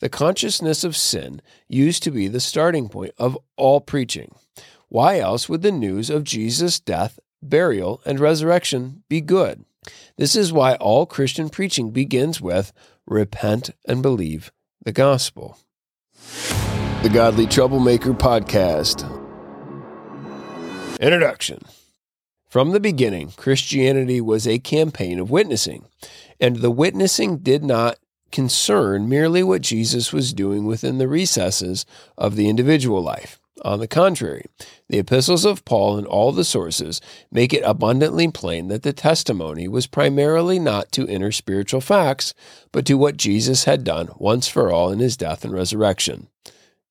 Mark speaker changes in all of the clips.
Speaker 1: The consciousness of sin used to be the starting point of all preaching. Why else would the news of Jesus' death, burial, and resurrection be good? This is why all Christian preaching begins with repent and believe the gospel. The Godly Troublemaker Podcast. Introduction. From the beginning, Christianity was a campaign of witnessing, and the witnessing did not concern merely what Jesus was doing within the recesses of the individual life. On the contrary, the epistles of Paul and all the sources make it abundantly plain that the testimony was primarily not to inner spiritual facts, but to what Jesus had done once for all in his death and resurrection.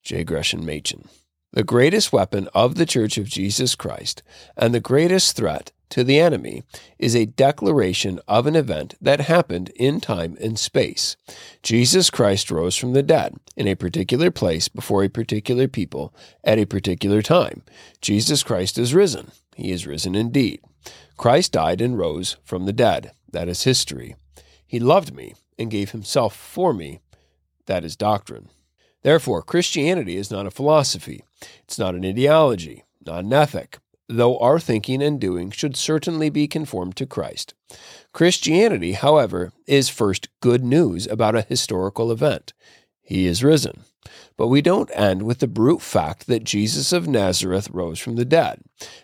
Speaker 1: J. Gresham Machen. The greatest weapon of the Church of Jesus Christ and the greatest threat to the enemy is a declaration of an event that happened in time and space. Jesus Christ rose from the dead in a particular place before a particular people at a particular time. Jesus Christ is risen. He is risen indeed. Christ died and rose from the dead. That is history. He loved me and gave himself for me. That is doctrine. Therefore, Christianity is not a philosophy. It's not an ideology, not an ethic, though our thinking and doing should certainly be conformed to Christ. Christianity, however, is first good news about a historical event. He is risen. But we don't end with the brute fact that Jesus of Nazareth rose from the dead.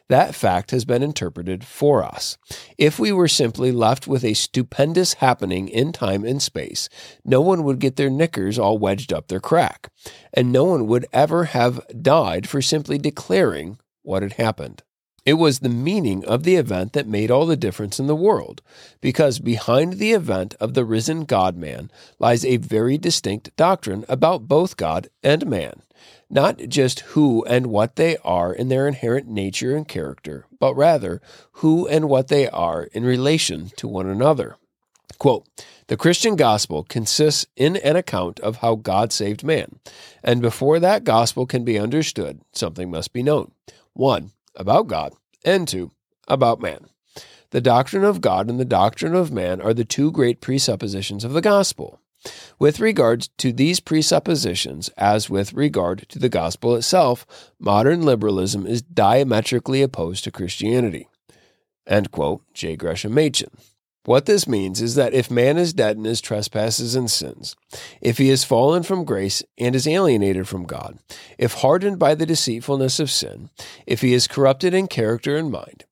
Speaker 1: That fact has been interpreted for us. If we were simply left with a stupendous happening in time and space, no one would get their knickers all wedged up their crack, and no one would ever have died for simply declaring what had happened. It was the meaning of the event that made all the difference in the world, because behind the event of the risen God man lies a very distinct doctrine about both God and man, not just who and what they are in their inherent nature and character, but rather who and what they are in relation to one another. Quote, the Christian gospel consists in an account of how God saved man, and before that gospel can be understood, something must be known. One, about God, and two, about man. The doctrine of God and the doctrine of man are the two great presuppositions of the gospel. With regard to these presuppositions, as with regard to the gospel itself, modern liberalism is diametrically opposed to Christianity. End quote, J. Gresham Machen. What this means is that if man is dead in his trespasses and sins, if he has fallen from grace and is alienated from God, if hardened by the deceitfulness of sin, if he is corrupted in character and mind,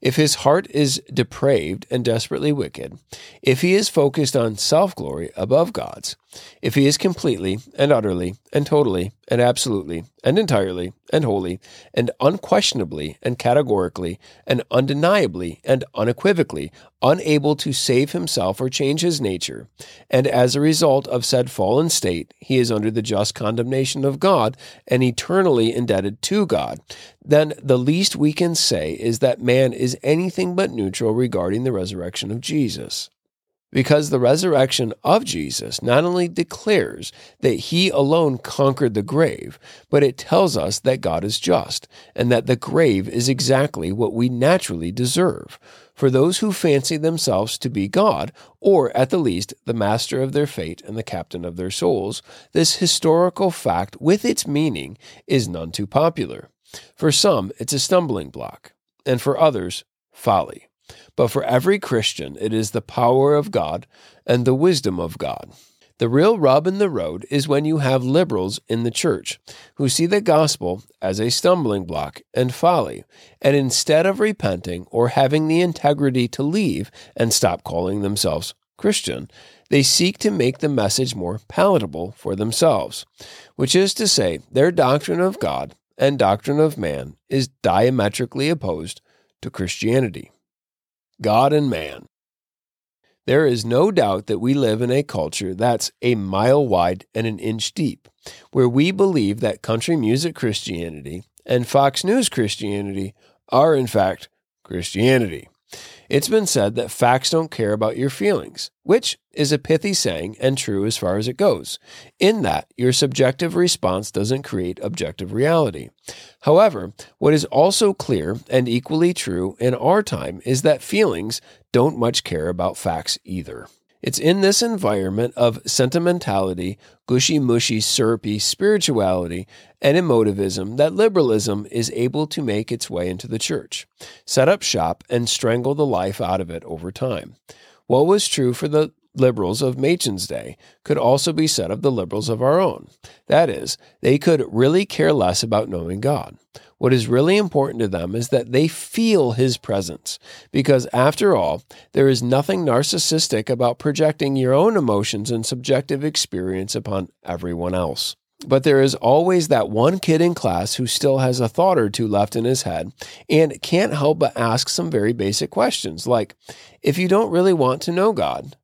Speaker 1: if his heart is depraved and desperately wicked, if he is focused on self glory above God's, if he is completely and utterly and totally and absolutely and entirely and wholly and unquestionably and categorically and undeniably and unequivocally unable to save himself or change his nature, and as a result of said fallen state, he is under the just condemnation of God and eternally indebted to God, then the least we can say is that man is anything but neutral regarding the resurrection of Jesus. Because the resurrection of Jesus not only declares that he alone conquered the grave, but it tells us that God is just and that the grave is exactly what we naturally deserve. For those who fancy themselves to be God, or at the least the master of their fate and the captain of their souls, this historical fact with its meaning is none too popular. For some, it's a stumbling block, and for others, folly. But for every Christian, it is the power of God and the wisdom of God. The real rub in the road is when you have liberals in the church who see the gospel as a stumbling block and folly, and instead of repenting or having the integrity to leave and stop calling themselves Christian, they seek to make the message more palatable for themselves, which is to say, their doctrine of God and doctrine of man is diametrically opposed to Christianity. God and man. There is no doubt that we live in a culture that's a mile wide and an inch deep, where we believe that country music Christianity and Fox News Christianity are, in fact, Christianity. It's been said that facts don't care about your feelings, which is a pithy saying and true as far as it goes, in that your subjective response doesn't create objective reality. However, what is also clear and equally true in our time is that feelings don't much care about facts either. It's in this environment of sentimentality, gushy mushy, syrupy spirituality, and emotivism that liberalism is able to make its way into the church, set up shop, and strangle the life out of it over time. What was true for the liberals of Machen's day could also be said of the liberals of our own. That is, they could really care less about knowing God. What is really important to them is that they feel His presence, because after all, there is nothing narcissistic about projecting your own emotions and subjective experience upon everyone else. But there is always that one kid in class who still has a thought or two left in his head and can't help but ask some very basic questions like, if you don't really want to know God,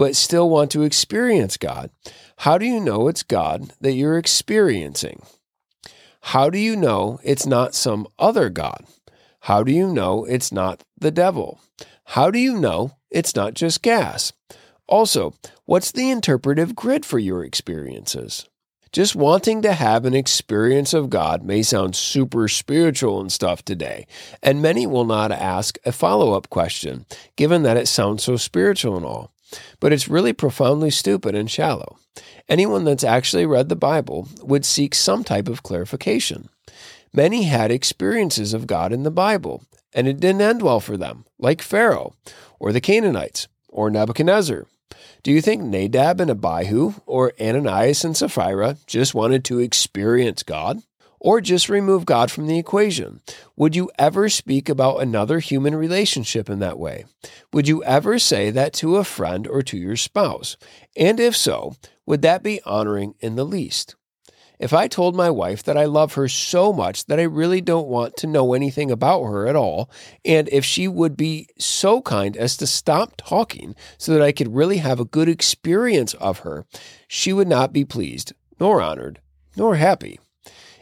Speaker 1: but still want to experience God, how do you know it's God that you're experiencing? How do you know it's not some other God? How do you know it's not the devil? How do you know it's not just gas? Also, what's the interpretive grid for your experiences? Just wanting to have an experience of God may sound super spiritual and stuff today, and many will not ask a follow up question, given that it sounds so spiritual and all. But it's really profoundly stupid and shallow. Anyone that's actually read the Bible would seek some type of clarification. Many had experiences of God in the Bible, and it didn't end well for them, like Pharaoh, or the Canaanites, or Nebuchadnezzar. Do you think Nadab and Abihu, or Ananias and Sapphira, just wanted to experience God? Or just remove God from the equation? Would you ever speak about another human relationship in that way? Would you ever say that to a friend or to your spouse? And if so, would that be honoring in the least? If I told my wife that I love her so much that I really don't want to know anything about her at all, and if she would be so kind as to stop talking so that I could really have a good experience of her, she would not be pleased, nor honored, nor happy.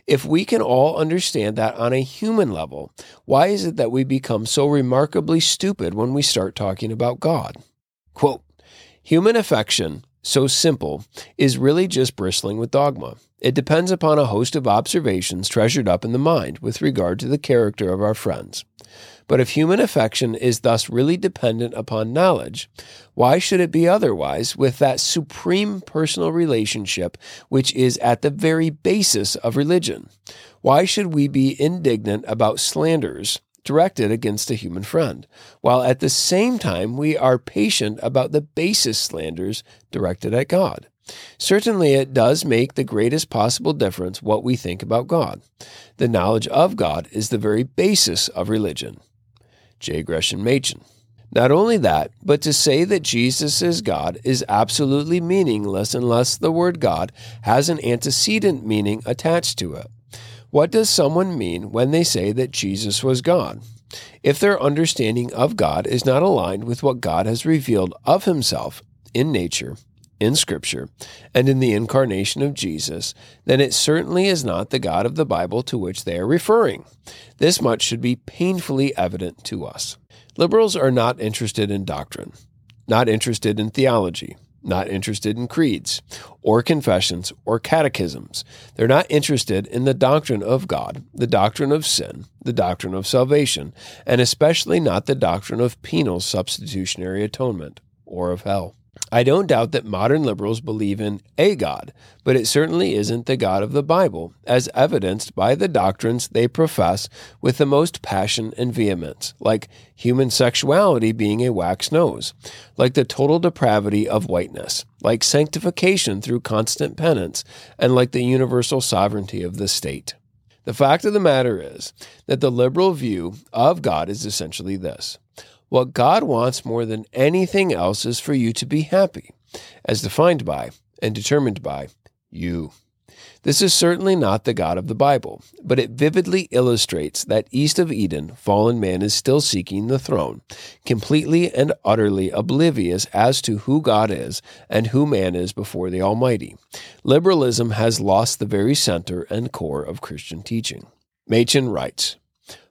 Speaker 1: If we can all understand that on a human level, why is it that we become so remarkably stupid when we start talking about God? Quote, Human affection, so simple, is really just bristling with dogma. It depends upon a host of observations treasured up in the mind with regard to the character of our friends. But if human affection is thus really dependent upon knowledge, why should it be otherwise with that supreme personal relationship which is at the very basis of religion? Why should we be indignant about slanders directed against a human friend, while at the same time we are patient about the basest slanders directed at God? Certainly, it does make the greatest possible difference what we think about God. The knowledge of God is the very basis of religion. J. Gresham Machen. Not only that, but to say that Jesus is God is absolutely meaningless unless the word God has an antecedent meaning attached to it. What does someone mean when they say that Jesus was God? If their understanding of God is not aligned with what God has revealed of himself in nature, in Scripture, and in the incarnation of Jesus, then it certainly is not the God of the Bible to which they are referring. This much should be painfully evident to us. Liberals are not interested in doctrine, not interested in theology, not interested in creeds, or confessions, or catechisms. They're not interested in the doctrine of God, the doctrine of sin, the doctrine of salvation, and especially not the doctrine of penal substitutionary atonement or of hell. I don't doubt that modern liberals believe in a God, but it certainly isn't the God of the Bible, as evidenced by the doctrines they profess with the most passion and vehemence, like human sexuality being a wax nose, like the total depravity of whiteness, like sanctification through constant penance, and like the universal sovereignty of the state. The fact of the matter is that the liberal view of God is essentially this what God wants more than anything else is for you to be happy, as defined by and determined by you. This is certainly not the God of the Bible, but it vividly illustrates that east of Eden, fallen man is still seeking the throne, completely and utterly oblivious as to who God is and who man is before the Almighty. Liberalism has lost the very center and core of Christian teaching. Machen writes,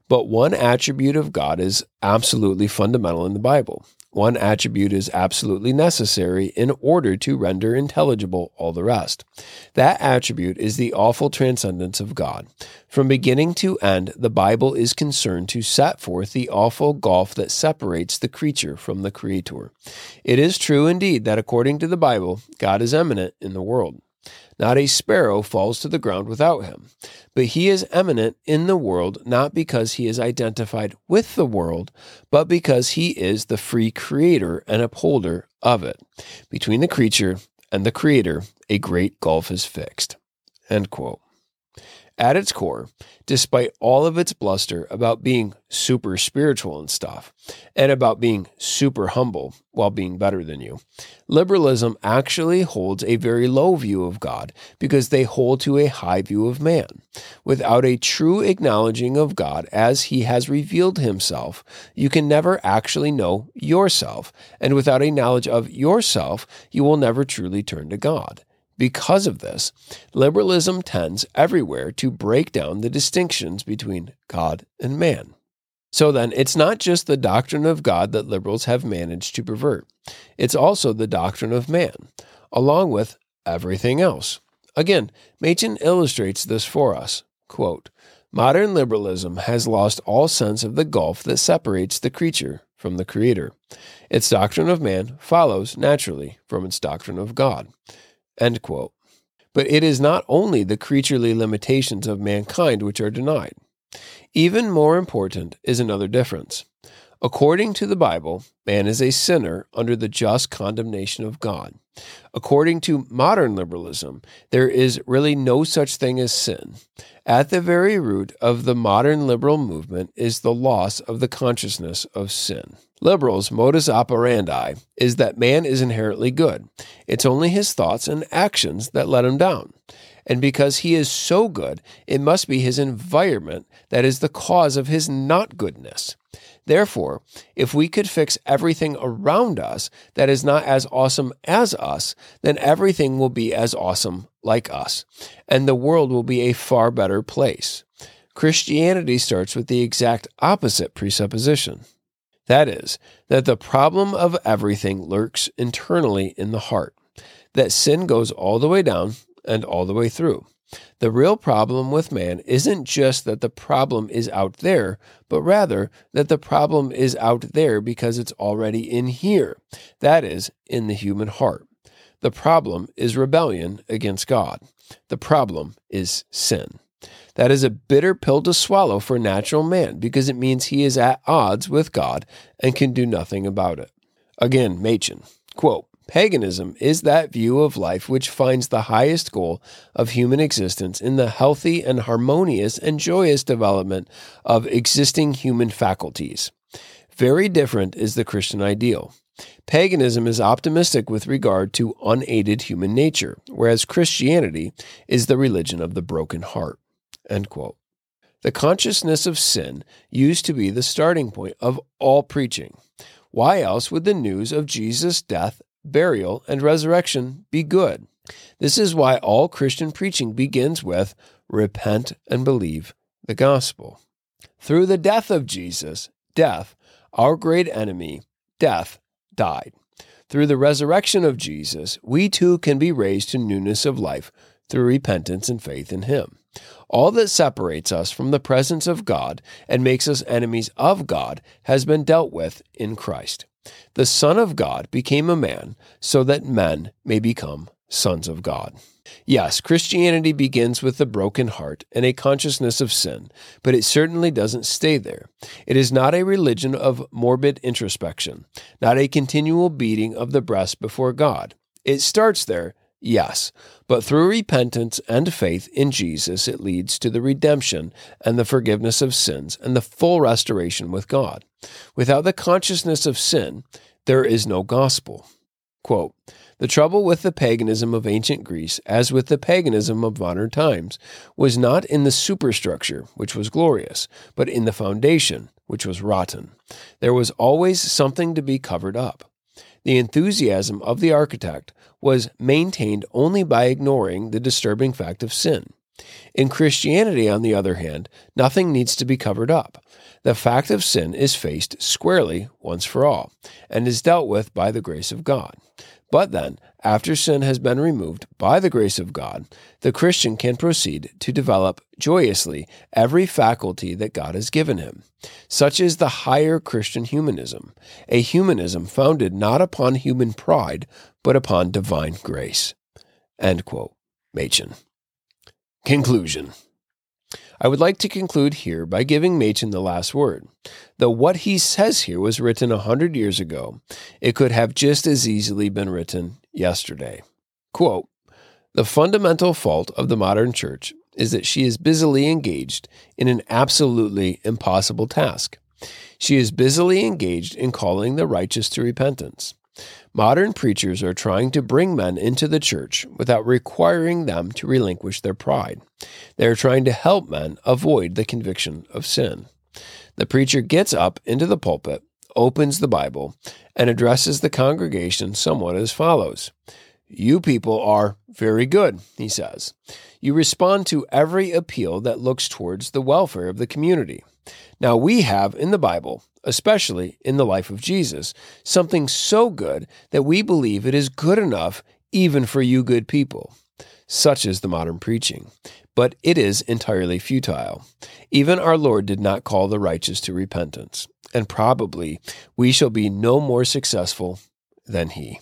Speaker 1: but one attribute of God is absolutely fundamental in the Bible. one attribute is absolutely necessary in order to render intelligible all the rest. That attribute is the awful transcendence of God. From beginning to end, the Bible is concerned to set forth the awful gulf that separates the creature from the Creator. It is true indeed that according to the Bible, God is immanent in the world. Not a sparrow falls to the ground without him. But he is immanent in the world not because he is identified with the world, but because he is the free creator and upholder of it. Between the creature and the creator, a great gulf is fixed. End quote. At its core, despite all of its bluster about being super spiritual and stuff, and about being super humble while being better than you, liberalism actually holds a very low view of God because they hold to a high view of man. Without a true acknowledging of God as he has revealed himself, you can never actually know yourself, and without a knowledge of yourself, you will never truly turn to God. Because of this, liberalism tends everywhere to break down the distinctions between God and man. So then, it's not just the doctrine of God that liberals have managed to pervert, it's also the doctrine of man, along with everything else. Again, Machen illustrates this for us. Quote, Modern liberalism has lost all sense of the gulf that separates the creature from the creator. Its doctrine of man follows naturally from its doctrine of God. End quote. But it is not only the creaturely limitations of mankind which are denied. Even more important is another difference. According to the Bible, man is a sinner under the just condemnation of God. According to modern liberalism, there is really no such thing as sin. At the very root of the modern liberal movement is the loss of the consciousness of sin. Liberals' modus operandi is that man is inherently good. It's only his thoughts and actions that let him down. And because he is so good, it must be his environment that is the cause of his not goodness. Therefore, if we could fix everything around us that is not as awesome as us, then everything will be as awesome like us, and the world will be a far better place. Christianity starts with the exact opposite presupposition. That is, that the problem of everything lurks internally in the heart, that sin goes all the way down and all the way through. The real problem with man isn't just that the problem is out there, but rather that the problem is out there because it's already in here. That is, in the human heart. The problem is rebellion against God. The problem is sin. That is a bitter pill to swallow for natural man because it means he is at odds with God and can do nothing about it. Again, Machen, quote, Paganism is that view of life which finds the highest goal of human existence in the healthy and harmonious and joyous development of existing human faculties. Very different is the Christian ideal. Paganism is optimistic with regard to unaided human nature, whereas Christianity is the religion of the broken heart. The consciousness of sin used to be the starting point of all preaching. Why else would the news of Jesus' death burial, and resurrection be good. This is why all Christian preaching begins with repent and believe the gospel. Through the death of Jesus, death, our great enemy, death, died. Through the resurrection of Jesus, we too can be raised to newness of life through repentance and faith in Him. All that separates us from the presence of God and makes us enemies of God has been dealt with in Christ. The Son of God became a man so that men may become sons of God. Yes, Christianity begins with a broken heart and a consciousness of sin, but it certainly doesn't stay there. It is not a religion of morbid introspection, not a continual beating of the breast before God. It starts there, yes, but through repentance and faith in Jesus, it leads to the redemption and the forgiveness of sins and the full restoration with God. Without the consciousness of sin, there is no gospel. Quote, the trouble with the paganism of ancient Greece, as with the paganism of modern times, was not in the superstructure, which was glorious, but in the foundation, which was rotten. There was always something to be covered up. The enthusiasm of the architect was maintained only by ignoring the disturbing fact of sin. In Christianity, on the other hand, nothing needs to be covered up. The fact of sin is faced squarely once for all and is dealt with by the grace of God. But then, after sin has been removed by the grace of God, the Christian can proceed to develop joyously every faculty that God has given him. Such is the higher Christian humanism, a humanism founded not upon human pride, but upon divine grace. End quote. Machen. Conclusion. I would like to conclude here by giving Machen the last word. Though what he says here was written a hundred years ago, it could have just as easily been written yesterday. Quote, the fundamental fault of the modern church is that she is busily engaged in an absolutely impossible task. She is busily engaged in calling the righteous to repentance. Modern preachers are trying to bring men into the church without requiring them to relinquish their pride. They are trying to help men avoid the conviction of sin. The preacher gets up into the pulpit, opens the Bible, and addresses the congregation somewhat as follows You people are very good, he says. You respond to every appeal that looks towards the welfare of the community. Now, we have in the Bible, especially in the life of Jesus, something so good that we believe it is good enough even for you good people. Such is the modern preaching. But it is entirely futile. Even our Lord did not call the righteous to repentance, and probably we shall be no more successful than he.